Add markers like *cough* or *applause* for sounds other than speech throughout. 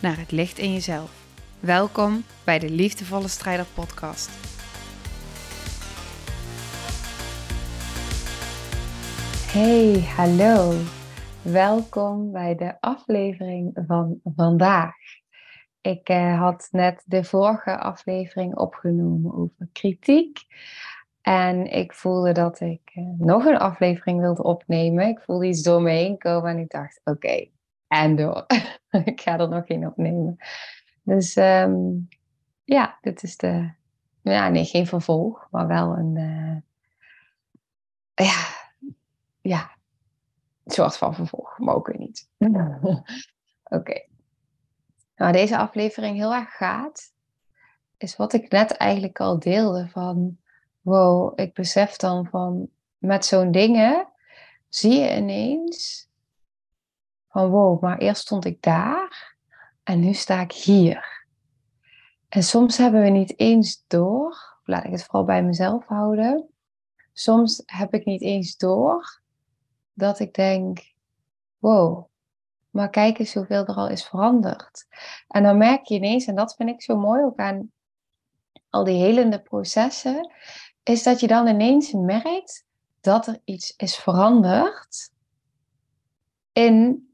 naar het licht in jezelf. Welkom bij de Liefdevolle Strijder Podcast. Hey, hallo. Welkom bij de aflevering van vandaag. Ik eh, had net de vorige aflevering opgenomen over kritiek. En ik voelde dat ik eh, nog een aflevering wilde opnemen. Ik voelde iets door me heen komen en ik dacht: oké, en door. *laughs* *laughs* ik ga er nog één opnemen. Dus ehm, ja, dit is de. Ja, nee, geen vervolg, maar wel een. Uh, ja, ja, een soort van vervolg, maar ook weer niet. *laughs* Oké. Nou, deze aflevering heel erg gaat, is wat ik net eigenlijk al deelde van, wow, ik besef dan van, met zo'n dingen zie je ineens van, wow, maar eerst stond ik daar en nu sta ik hier. En soms hebben we niet eens door, laat ik het vooral bij mezelf houden, soms heb ik niet eens door dat ik denk, wow, maar kijk eens hoeveel er al is veranderd. En dan merk je ineens, en dat vind ik zo mooi ook aan al die helende processen, is dat je dan ineens merkt dat er iets is veranderd in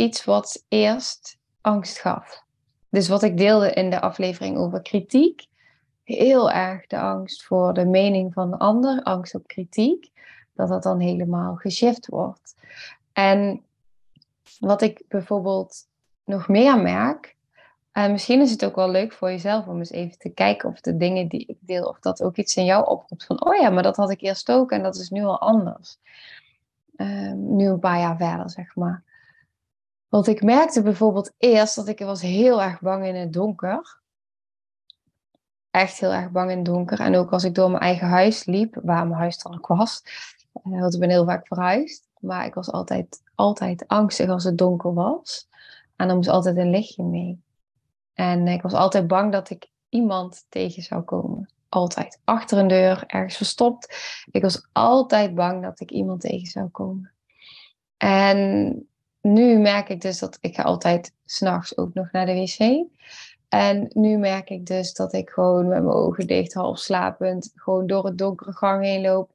iets wat eerst angst gaf. Dus wat ik deelde in de aflevering over kritiek, heel erg de angst voor de mening van de ander, angst op kritiek, dat dat dan helemaal geshift wordt. En wat ik bijvoorbeeld nog meer merk, en misschien is het ook wel leuk voor jezelf om eens even te kijken of de dingen die ik deel, of dat ook iets in jou oproept van, oh ja, maar dat had ik eerst ook en dat is nu al anders. Um, nu een paar jaar verder, zeg maar. Want ik merkte bijvoorbeeld eerst dat ik was heel erg bang in het donker. Echt heel erg bang in het donker. En ook als ik door mijn eigen huis liep, waar mijn huis dan ook was. Eh, want ik ben heel vaak verhuisd. Maar ik was altijd, altijd angstig als het donker was. En er moest altijd een lichtje mee. En ik was altijd bang dat ik iemand tegen zou komen. Altijd. Achter een deur, ergens verstopt. Ik was altijd bang dat ik iemand tegen zou komen. En nu merk ik dus dat ik ga altijd s'nachts ook nog naar de wc. En nu merk ik dus dat ik gewoon met mijn ogen dicht, half slapend, gewoon door het donkere gang heen loop.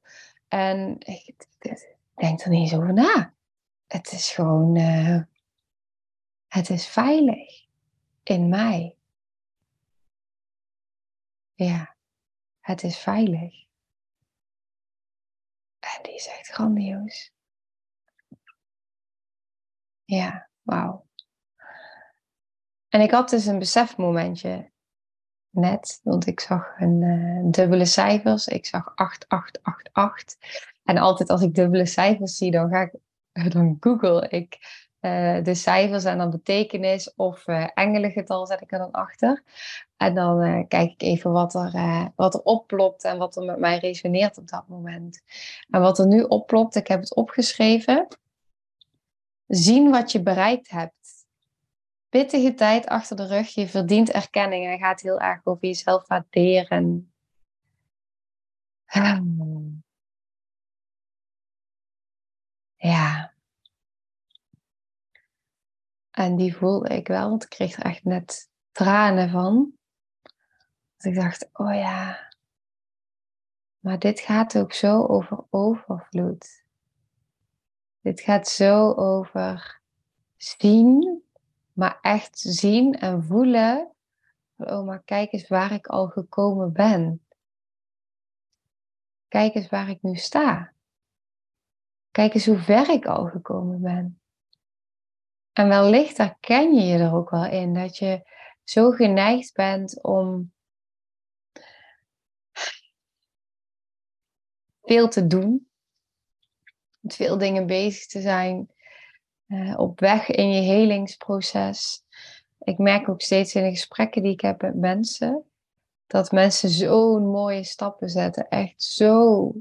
En ik, denk er niet eens over na. Het is gewoon, uh, het is veilig in mij. Ja, het is veilig. En die is echt grandioos. Ja, wauw. En ik had dus een besefmomentje net, want ik zag een uh, dubbele cijfers. Ik zag 8888. En altijd als ik dubbele cijfers zie, dan ga ik, *laughs* dan google ik uh, de cijfers en dan betekenis of uh, engelengetal zet ik er dan achter. En dan kijk ik even wat er, wat er oplopt en wat er met mij resoneert op dat moment. En wat er nu oplopt, ik heb het opgeschreven zien wat je bereikt hebt. Pittige tijd achter de rug, je verdient erkenning en gaat heel erg over jezelf waarderen. Ja. En die voelde ik wel, want ik kreeg er echt net tranen van. Dus ik dacht, oh ja, maar dit gaat ook zo over overvloed. Dit gaat zo over zien, maar echt zien en voelen. Oh, maar kijk eens waar ik al gekomen ben. Kijk eens waar ik nu sta. Kijk eens hoe ver ik al gekomen ben. En wellicht herken je je er ook wel in dat je zo geneigd bent om veel te doen, met veel dingen bezig te zijn, uh, op weg in je helingsproces. ik merk ook steeds in de gesprekken die ik heb met mensen, dat mensen zo'n mooie stappen zetten. Echt zo.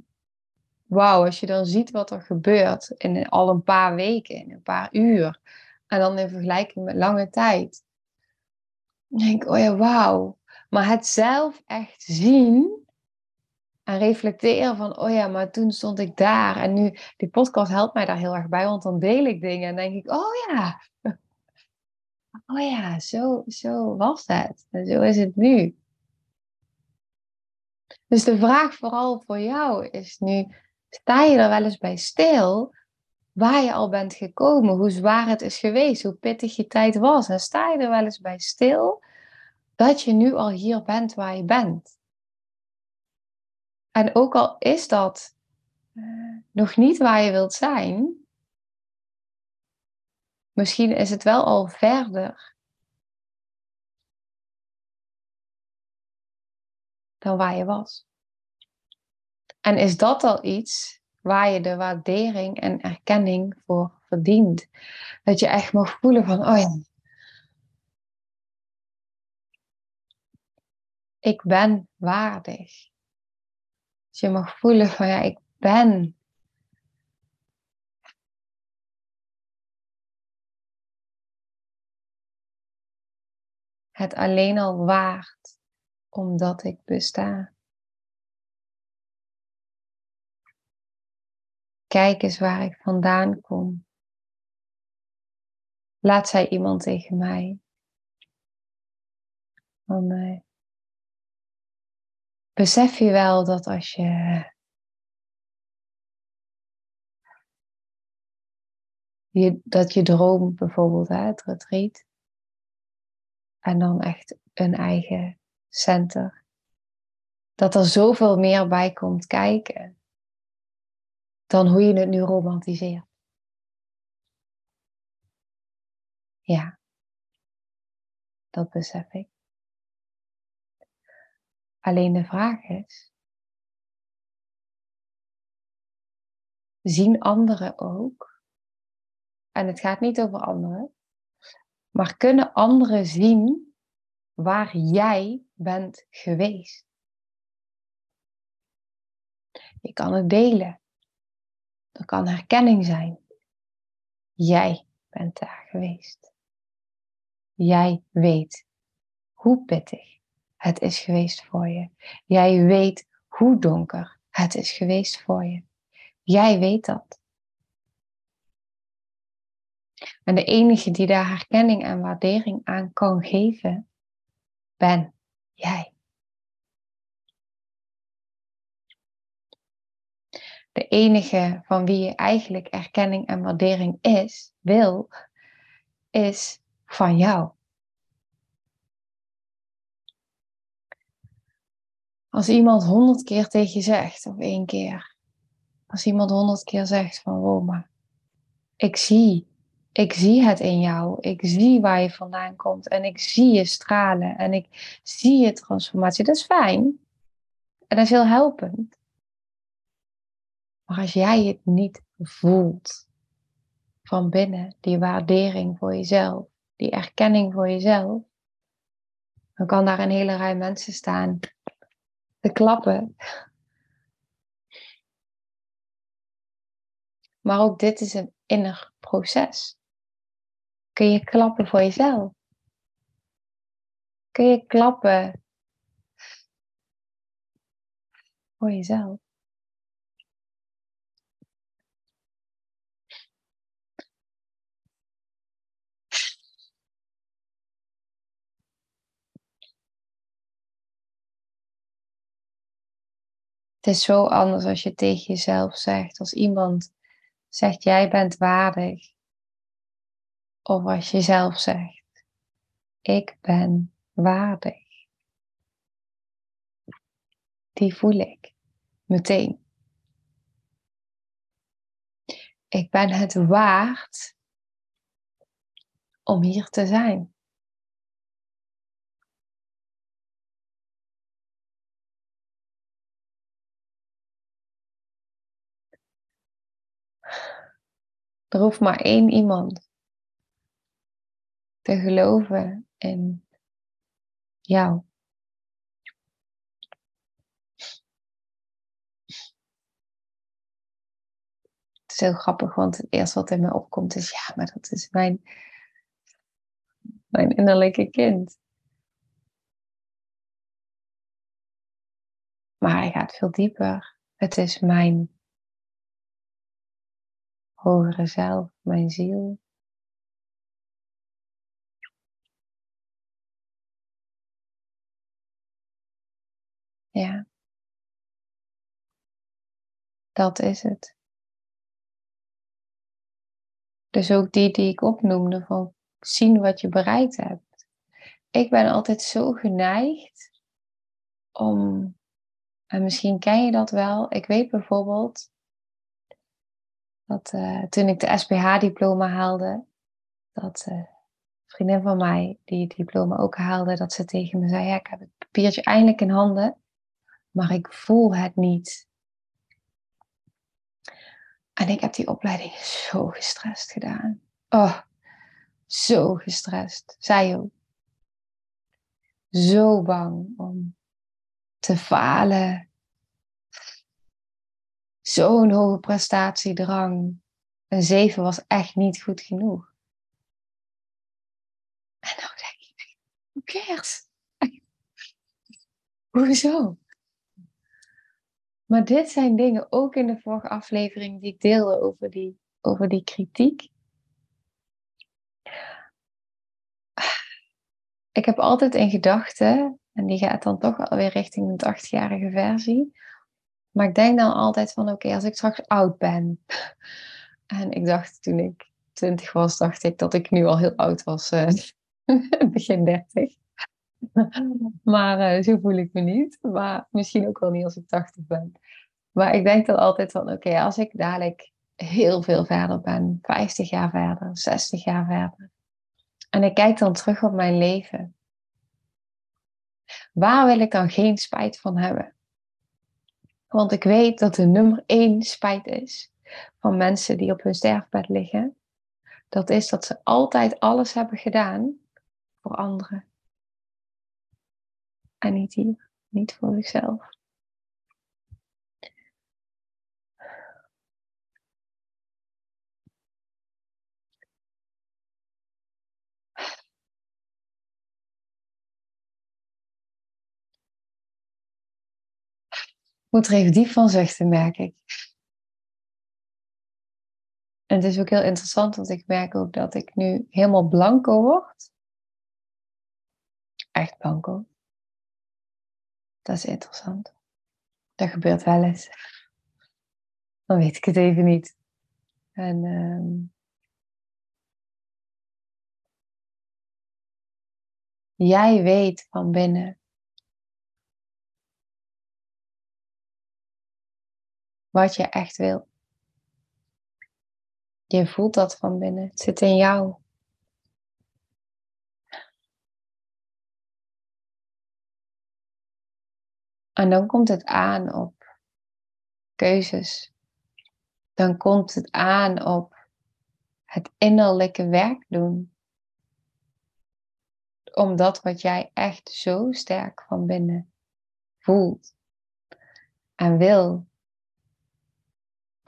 Wauw, als je dan ziet wat er gebeurt in al een paar weken, in een paar uur. En dan in vergelijking met lange tijd. Dan denk ik, oh ja, wauw. Maar het zelf echt zien en reflecteren van, oh ja, maar toen stond ik daar. En nu, die podcast helpt mij daar heel erg bij, want dan deel ik dingen en denk ik, oh ja, *laughs* oh ja, zo, zo was het. En zo is het nu. Dus de vraag vooral voor jou is nu, sta je er wel eens bij stil waar je al bent gekomen, hoe zwaar het is geweest, hoe pittig je tijd was. En sta je er wel eens bij stil dat je nu al hier bent waar je bent. En ook al is dat uh, nog niet waar je wilt zijn, misschien is het wel al verder dan waar je was. En is dat al iets waar je de waardering en erkenning voor verdient? Dat je echt mag voelen van, oh ja, ik ben waardig. Dus je mag voelen van, ja, ik ben het alleen al waard omdat ik besta. Kijk eens waar ik vandaan kom. Laat zij iemand tegen mij. Dan uh, besef je wel dat als je, je dat je droom bijvoorbeeld, hè, het retreat, en dan echt een eigen center. Dat er zoveel meer bij komt kijken dan hoe je het nu romantiseert. Ja, dat besef ik. Alleen de vraag is, zien anderen ook, en het gaat niet over anderen, maar kunnen anderen zien waar jij bent geweest. Je kan het delen. Er kan herkenning zijn. Jij bent daar geweest. Jij weet hoe pittig het is geweest voor je. Jij weet hoe donker het is geweest voor je. Jij weet dat. En de enige die daar herkenning en waardering aan kan geven, ben jij. De enige van wie je eigenlijk erkenning en waardering is, wil, is van jou. Als iemand honderd keer tegen je zegt, of één keer, als iemand honderd keer zegt van Roma, ik zie ik zie het in jou. Ik zie waar je vandaan komt. En ik zie je stralen. En ik zie je transformatie. Dat is fijn. En dat is heel helpend. Maar als jij het niet voelt van binnen, die waardering voor jezelf, die erkenning voor jezelf, dan kan daar een hele rij mensen staan te klappen. Maar ook dit is een inner proces. Kun je klappen voor jezelf? Kun je klappen voor jezelf? Het is zo anders als je tegen jezelf zegt, als iemand zegt jij bent waardig. Of als je zelf zegt, ik ben waardig. Die voel ik meteen. Ik ben het waard om hier te zijn. Er hoeft maar één iemand te geloven in jou. Het is heel grappig, want het eerste wat in me opkomt is, ja, maar dat is mijn, mijn innerlijke kind. Maar hij gaat veel dieper. Het is mijn hogere zelf, mijn ziel. Ja. Dat is het. Dus ook die die ik opnoemde van zien wat je bereikt hebt. Ik ben altijd zo geneigd om, en misschien ken je dat wel, ik weet bijvoorbeeld dat uh, toen ik de SPH-diploma haalde, dat uh, een vriendin van mij die het diploma ook haalde, dat ze tegen me zei, ja, ik heb het papiertje eindelijk in handen, maar ik voel het niet. En ik heb die opleiding zo gestrest gedaan. Oh, zo gestrest. Zij ook. Zo bang om te falen. Zo'n hoge prestatiedrang. Een zeven was echt niet goed genoeg. En nou denk ik, hoe cares? *laughs* Hoezo? Maar dit zijn dingen, ook in de vorige aflevering die ik deelde over die, over die kritiek. Ik heb altijd in gedachten, en die gaat dan toch alweer richting de achtjarige versie. Maar ik denk dan altijd van, oké, als ik straks oud ben. En ik dacht toen ik twintig was, dacht ik dat ik nu al heel oud was. Uh, *laughs* begin dertig. maar uh, zo voel ik me niet. Maar misschien ook wel niet als ik 80 ben. Maar ik denk dan altijd van, oké, als ik dadelijk heel veel verder ben, 50 jaar verder, 60 jaar verder. En ik kijk dan terug op mijn leven. Waar wil ik dan geen spijt van hebben? Want ik weet dat de nummer één spijt is van mensen die op hun sterfbed liggen. Dat is dat ze altijd alles hebben gedaan voor anderen. En niet hier, niet voor zichzelf. Moet er even diep van zuchten, merk ik. En het is ook heel interessant, want ik merk ook dat ik nu helemaal blanco word. Echt blanco. Dat is interessant. Dat gebeurt wel eens. Dan weet ik het even niet. En um, jij weet van binnen wat je echt wil. Je voelt dat van binnen. Het zit in jou. En dan komt het aan op keuzes. Dan komt het aan op het innerlijke werk doen. Om dat wat jij echt zo sterk van binnen voelt en wil,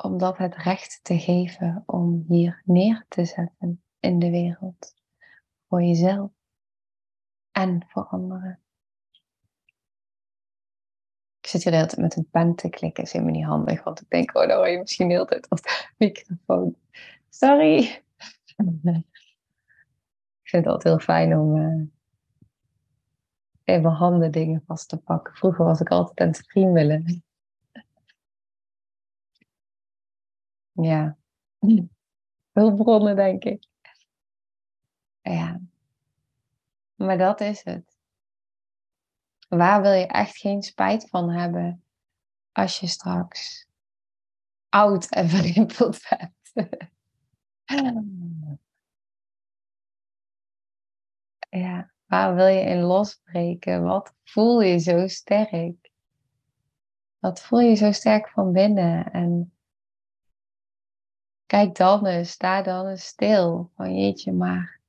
om dat het recht te geven om hier neer te zetten in de wereld. Voor jezelf en voor anderen. Ik zit hier de hele tijd met een pen te klikken, is helemaal niet handig, want ik denk, oh, dan hoor je misschien de hele tijd op de microfoon. Sorry. *laughs* ik vind het altijd heel fijn om uh, in mijn handen dingen vast te pakken. Vroeger was ik altijd aan het friemelen. Ja. *laughs* Hulpbronnen, denk ik. Ja. Maar dat is het. Waar wil je echt geen spijt van hebben als je straks oud en *laughs* verrimpeld bent? *laughs* ja, waar wil je in losbreken? Wat voel je zo sterk? Wat voel je zo sterk van binnen? En Kijk dan eens, sta dan eens stil. Van jeetje, maar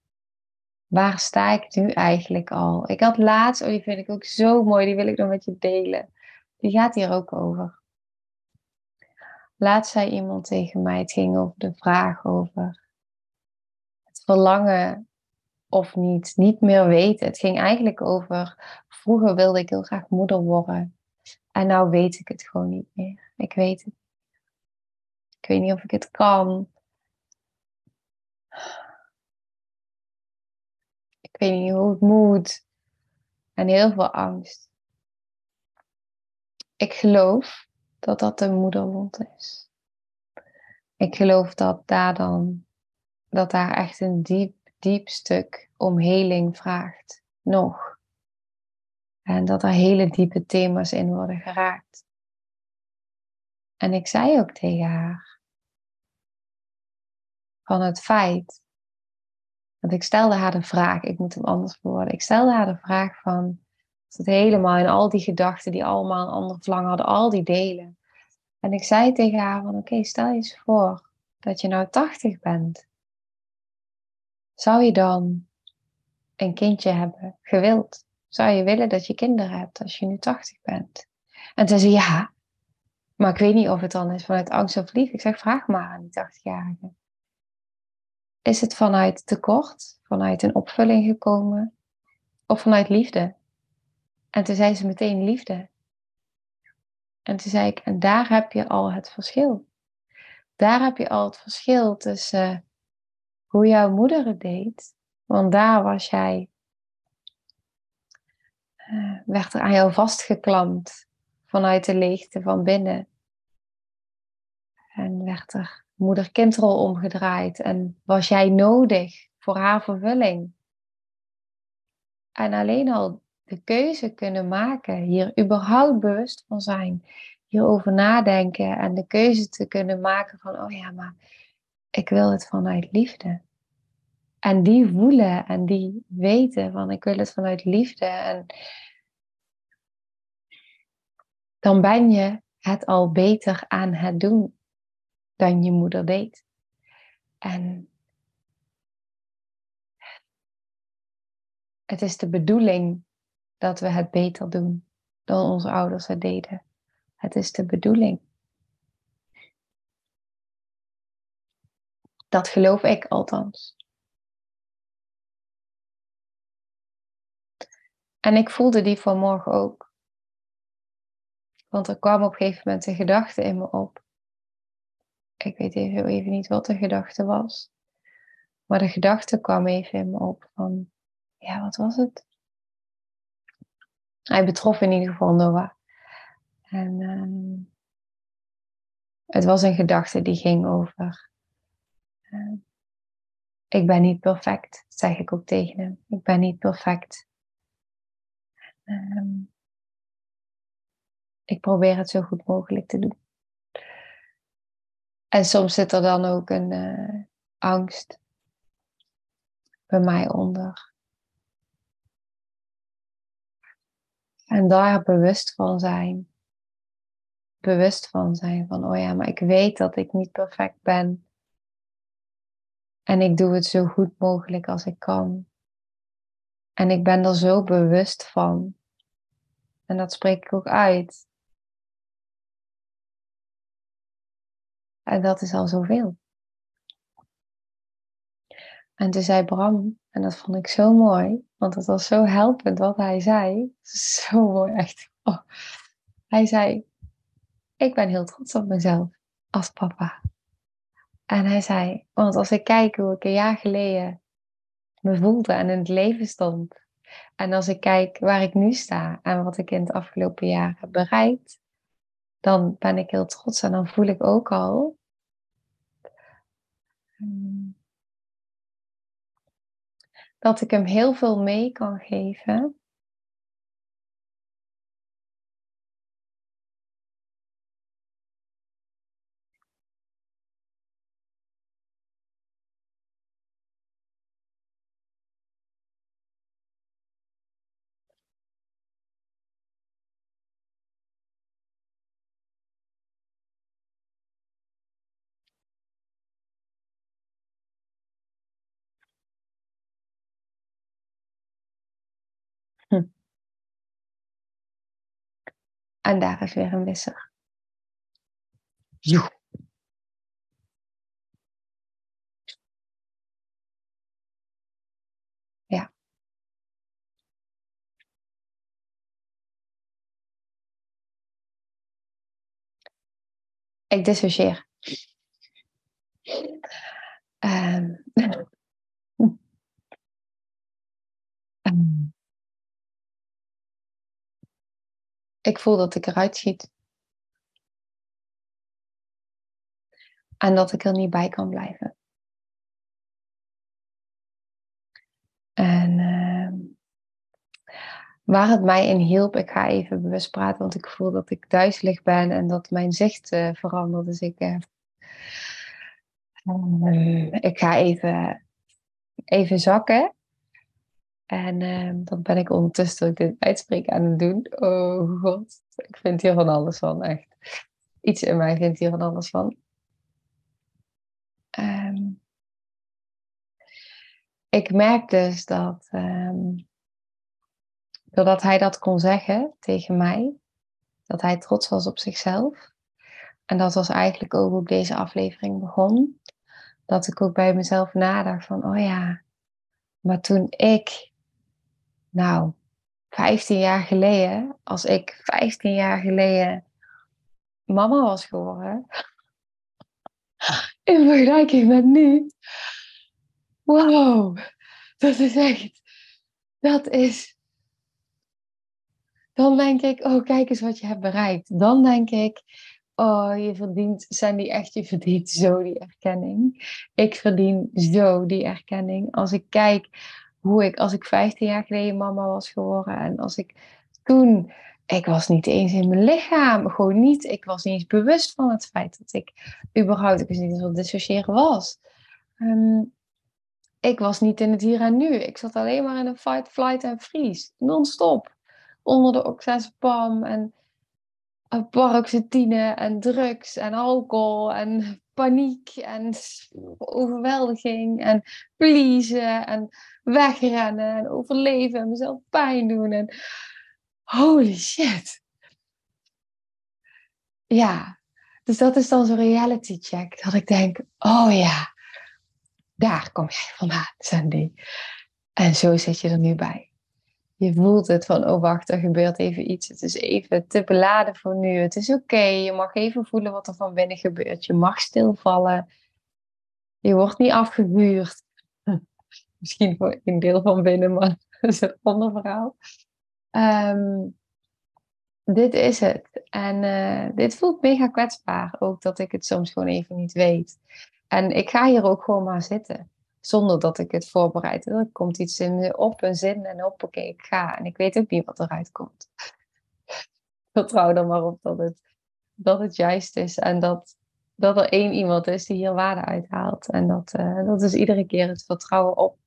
waar sta ik nu eigenlijk al? Ik had laatst, oh die vind ik ook zo mooi, die wil ik nog met je delen. Die gaat hier ook over. Laatst zei iemand tegen mij, het ging over de vraag over het verlangen of niet, niet meer weten. Het ging eigenlijk over, vroeger wilde ik heel graag moeder worden. En nou weet ik het gewoon niet meer. Ik weet het. Ik weet niet of ik het kan. Ik weet niet hoe het moet. En heel veel angst. Ik geloof dat dat de moederwond is. Ik geloof dat daar dan, dat daar echt een diep, diep stuk om heling vraagt. Nog. En dat er hele diepe thema's in worden geraakt. En ik zei ook tegen haar van het feit, want ik stelde haar de vraag, ik moet hem anders verwoorden. Ik stelde haar de vraag van, het helemaal in al die gedachten die allemaal een ander verlangen hadden, al die delen. En ik zei tegen haar van, oké, stel je eens voor dat je nou 80 bent. Zou je dan een kindje hebben gewild? Zou je willen dat je kinderen hebt als je nu 80 bent? En toen zei ja, maar ik weet niet of het dan is vanuit angst of liefde. Ik zeg, vraag maar aan die 80-jarige. Is het vanuit tekort, vanuit een opvulling gekomen of vanuit liefde? En toen zei ze meteen liefde. En toen zei ik, en daar heb je al het verschil. Daar heb je al het verschil tussen hoe jouw moeder het deed. Want daar was jij uh, werd er aan jou vastgeklampt vanuit de leegte van binnen. En werd er moeder-kindrol omgedraaid en was jij nodig voor haar vervulling. En alleen al de keuze kunnen maken, hier überhaupt bewust van zijn, hierover nadenken en de keuze te kunnen maken van, oh ja, maar ik wil het vanuit liefde. En die voelen en die weten van ik wil het vanuit liefde. En dan ben je het al beter aan het doen dan je moeder deed. En het is de bedoeling dat we het beter doen dan onze ouders het deden. Het is de bedoeling. Dat geloof ik althans. En ik voelde die vanmorgen ook. Want er kwam op een gegeven moment een gedachte in me op. Ik weet even, niet wat de gedachte was. Maar de gedachte kwam even in me op van, ja, wat was het? Hij betrof in ieder geval Noah. En uh, het was een gedachte die ging over, uh, ik ben niet perfect, zeg ik ook tegen hem. Ik ben niet perfect. Um, ik probeer het zo goed mogelijk te doen. En soms zit er dan ook een uh, angst bij mij onder. En daar bewust van zijn. Bewust van zijn van, oh ja, maar ik weet dat ik niet perfect ben. En ik doe het zo goed mogelijk als ik kan. En ik ben er zo bewust van. En dat spreek ik ook uit. En dat is al zoveel. En toen zei Bram, en dat vond ik zo mooi, want het was zo helpend wat hij zei. Zo mooi, echt. Oh. Hij zei, ik ben heel trots op mezelf als papa. En hij zei, want als ik kijk hoe ik een jaar geleden me voelde en in het leven stond. En als ik kijk waar ik nu sta en wat ik in het afgelopen jaar heb bereikt, dan ben ik heel trots en dan voel ik ook al. Dat ik hem heel veel mee kan geven. Hm. En daar is weer een wisser. Joe. Ja. Ik dissocieer. Um, *laughs* ik voel dat ik eruit schiet. En dat ik er niet bij kan blijven. En uh, waar het mij in hielp, ik ga even bewust praten, want ik voel dat ik duizelig ben en dat mijn zicht uh, verandert. Dus ik, uh, ik ga even, even zakken. En uh, dat ben ik ondertussen dat ik dit uitspreek aan het doen. Oh god, ik vind hier van alles van, echt. Iets in mij vindt hier van alles van. Um, ik merk dus dat, um, doordat hij dat kon zeggen tegen mij, dat hij trots was op zichzelf. En dat was eigenlijk ook hoe deze aflevering begon. Dat ik ook bij mezelf nadacht van, oh ja, maar toen ik nou, 15 jaar geleden, als ik 15 jaar geleden mama was geworden, *laughs* in vergelijking met nu, wow, dat is echt, dat is, dan denk ik, oh kijk eens wat je hebt bereikt. Dan denk ik, oh je verdient, Sandy echt, je verdient zo die erkenning. Ik verdien zo die erkenning. Als ik kijk hoe ik, als ik 15 jaar geleden mama was geworden en als ik toen, ik was niet eens in mijn lichaam, gewoon niet, ik was niet eens bewust van het feit dat ik überhaupt, ik wist niet eens wat dissociëren was. Ehm, ik was niet in het hier en nu. Ik zat alleen maar in een fight, flight en freeze, non-stop. Onder de oxazepam en paroxetine en drugs en alcohol en paniek en overweldiging en pleasen en wegrennen en overleven en mezelf pijn doen. En holy shit. Ja, dus dat is dan zo'n reality check. Dat ik denk, oh ja, daar kom jij vandaan, Sandy. En zo zit je er nu bij. Je voelt het van, oh wacht, er gebeurt even iets. Het is even te beladen voor nu. Het is oké. Je mag even voelen wat er van binnen gebeurt. Je mag stilvallen. Je wordt niet afgevuurd. *laughs* Misschien voor een deel van binnen, maar *laughs* dat is een ander verhaal. Ehm, dit is het. En uh, dit voelt mega kwetsbaar. Ook dat ik het soms gewoon even niet weet. En ik ga hier ook gewoon maar zitten. Zonder dat ik het voorbereid. Er komt iets in me op, een zin en op, oké, ik ga. En ik weet ook niet wat eruit komt. *laughs* Vertrouw er maar op dat het, dat het juist is. En dat, dat er één iemand is die hier waarde uithaalt. En dat, uh, dat is iedere keer het vertrouwen op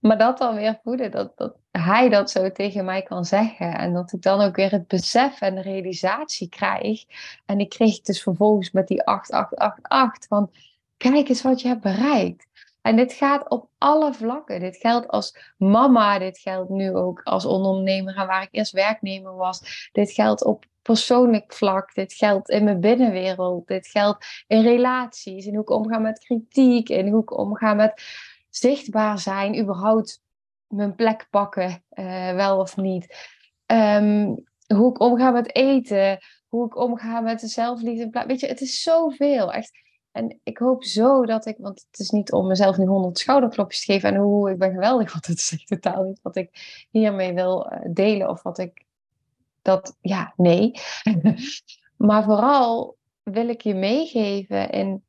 maar dat dan weer voeden, dat, dat hij dat zo tegen mij kan zeggen. En dat ik dan ook weer het besef en de realisatie krijg. En ik kreeg dus vervolgens met die 8888 van kijk eens wat je hebt bereikt. En dit gaat op alle vlakken. Dit geldt als mama, dit geldt nu ook als ondernemer en waar ik eerst werknemer was. Dit geldt op persoonlijk vlak, dit geldt in mijn binnenwereld, dit geldt in relaties, in hoe ik omga met kritiek, in hoe ik omga met zichtbaar zijn, überhaupt mijn plek pakken, uh, wel of niet. Um, hoe ik omga met eten, hoe ik omga met de zelfliefde. Weet je, het is zoveel. Echt. En ik hoop zo dat ik, want het is niet om mezelf nu honderd schouderklopjes te geven en hoe ik ben geweldig, *laughs* want het is echt totaal niet wat ik hiermee wil eh, delen of wat ik, dat, ja, nee. *laughs* maar vooral wil ik je meegeven in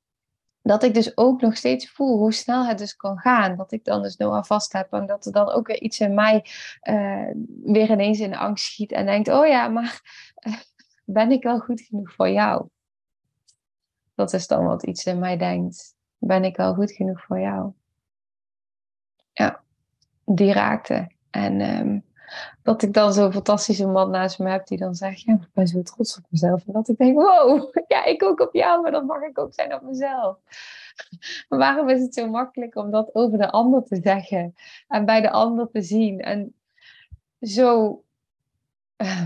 dat ik dus ook nog steeds voel hoe snel het dus kan gaan. Dat ik dan dus Noah vast heb en dat er dan ook weer iets in mij uh, weer ineens in angst schiet en denkt, oh ja, maar *laughs* ben ik wel goed genoeg voor jou? Dat is dan wat iets in mij denkt. Ben ik wel goed genoeg voor jou? Ja, die raakte. En um, dat ik dan zo'n fantastische man naast me heb die dan zegt, ja, ik ben zo trots op mezelf. En dat ik denk, wow, *laughs* ja, ik ook op jou, maar dan mag ik ook zijn op mezelf. *laughs* waarom is het zo makkelijk om dat over de ander te zeggen en bij de ander te zien? En zo uh,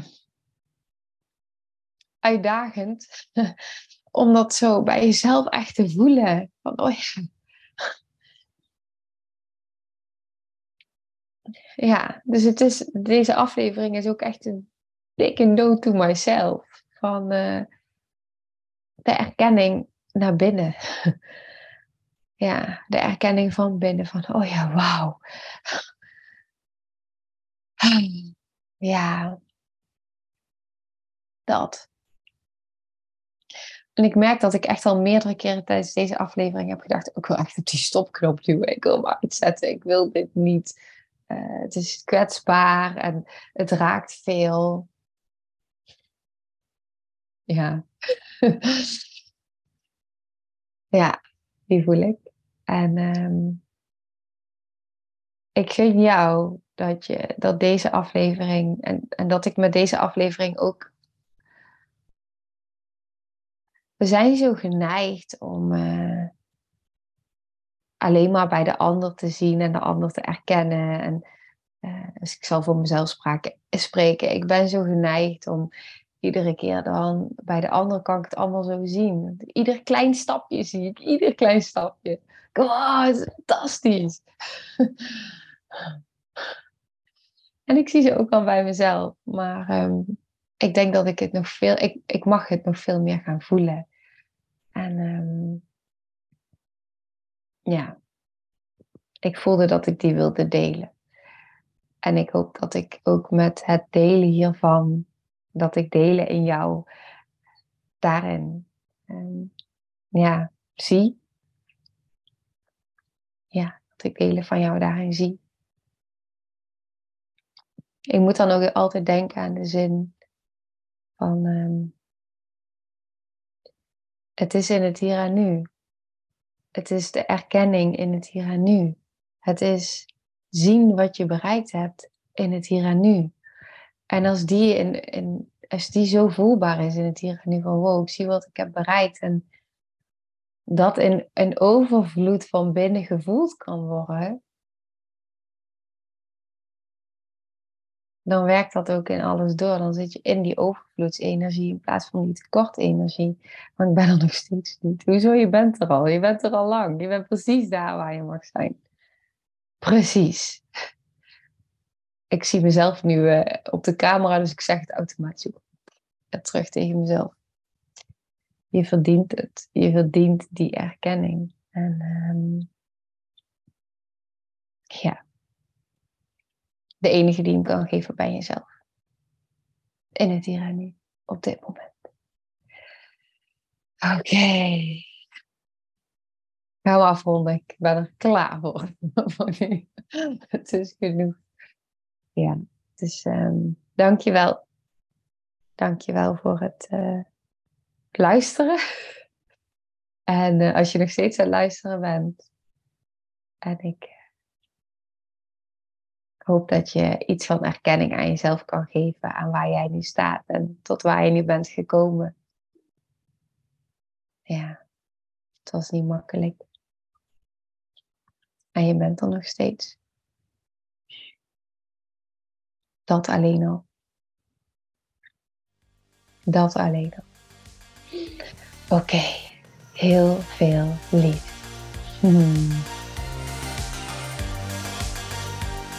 uitdagend *laughs* om dat zo bij jezelf echt te voelen. Van, oh ja. *laughs* Ja, dus het is, deze aflevering is ook echt een dikke note to myself. Van uh, de erkenning naar binnen. *laughs* ja, de erkenning van binnen. Van, oh ja, wauw. *laughs* ja, dat. En ik merk dat ik echt al meerdere keren tijdens deze aflevering heb gedacht: ik wil echt op die stopknop duwen. Ik wil me uitzetten. Ik wil dit niet. Uh, het is kwetsbaar en het raakt veel. Ja. *laughs* ja, die voel ik. En um, ik gun jou dat, je, dat deze aflevering en, en dat ik met deze aflevering ook we zijn zo geneigd om uh, alleen maar bij de ander te zien en de ander te erkennen. En uh, dus ik zal voor mezelf spreken. Ik ben zo geneigd om iedere keer dan bij de ander kan ik het allemaal zo zien. Ieder klein stapje zie ik, ieder klein stapje. Wow, het is fantastisch. *laughs* en ik zie ze ook al bij mezelf. Maar um, ik denk dat ik het nog veel, ik, ik mag het nog veel meer gaan voelen. En um, ja, ik voelde dat ik die wilde delen. En ik hoop dat ik ook met het delen hiervan, dat ik delen in jou, daarin, um, ja, zie. Ja, dat ik delen van jou daarin zie. Ik moet dan ook altijd denken aan de zin van um, het is in het hier en nu. Het is de erkenning in het hier en nu. Het is zien wat je bereikt hebt in het hier en nu. En als die, in, in, als die zo voelbaar is in het hier en nu, van wow, ik zie wat ik heb bereikt. En dat in een overvloed van binnen gevoeld kan worden, dan werkt dat ook in alles door. Dan zit je in die overvloedsenergie in plaats van die tekortenergie. Maar ik ben er *laughs* nog steeds niet. Hoezo? Je bent er al. Je bent er al lang. Je bent precies daar waar je mag zijn. Precies. Ik zie mezelf nu uh, op de camera, dus ik zeg het automatisch terug tegen mezelf. Je verdient het. Je verdient die erkenning. En um, ja, de enige die hem kan geven bij jezelf. In het hier en nu, op dit moment. Oké. Okay. Gaan afronden. Ik ben er klaar voor. *laughs* het is genoeg. Ja, dus um, dankjewel. Dankjewel voor het uh, luisteren. *laughs* En uh, als je nog steeds aan het luisteren bent. En ik hoop dat je iets van erkenning aan jezelf kan geven, aan waar jij nu staat en tot waar je nu bent gekomen. Ja, het was niet makkelijk. En je bent er nog steeds. Dat alleen al. Dat alleen al. Oké, heel veel lief. Hmm.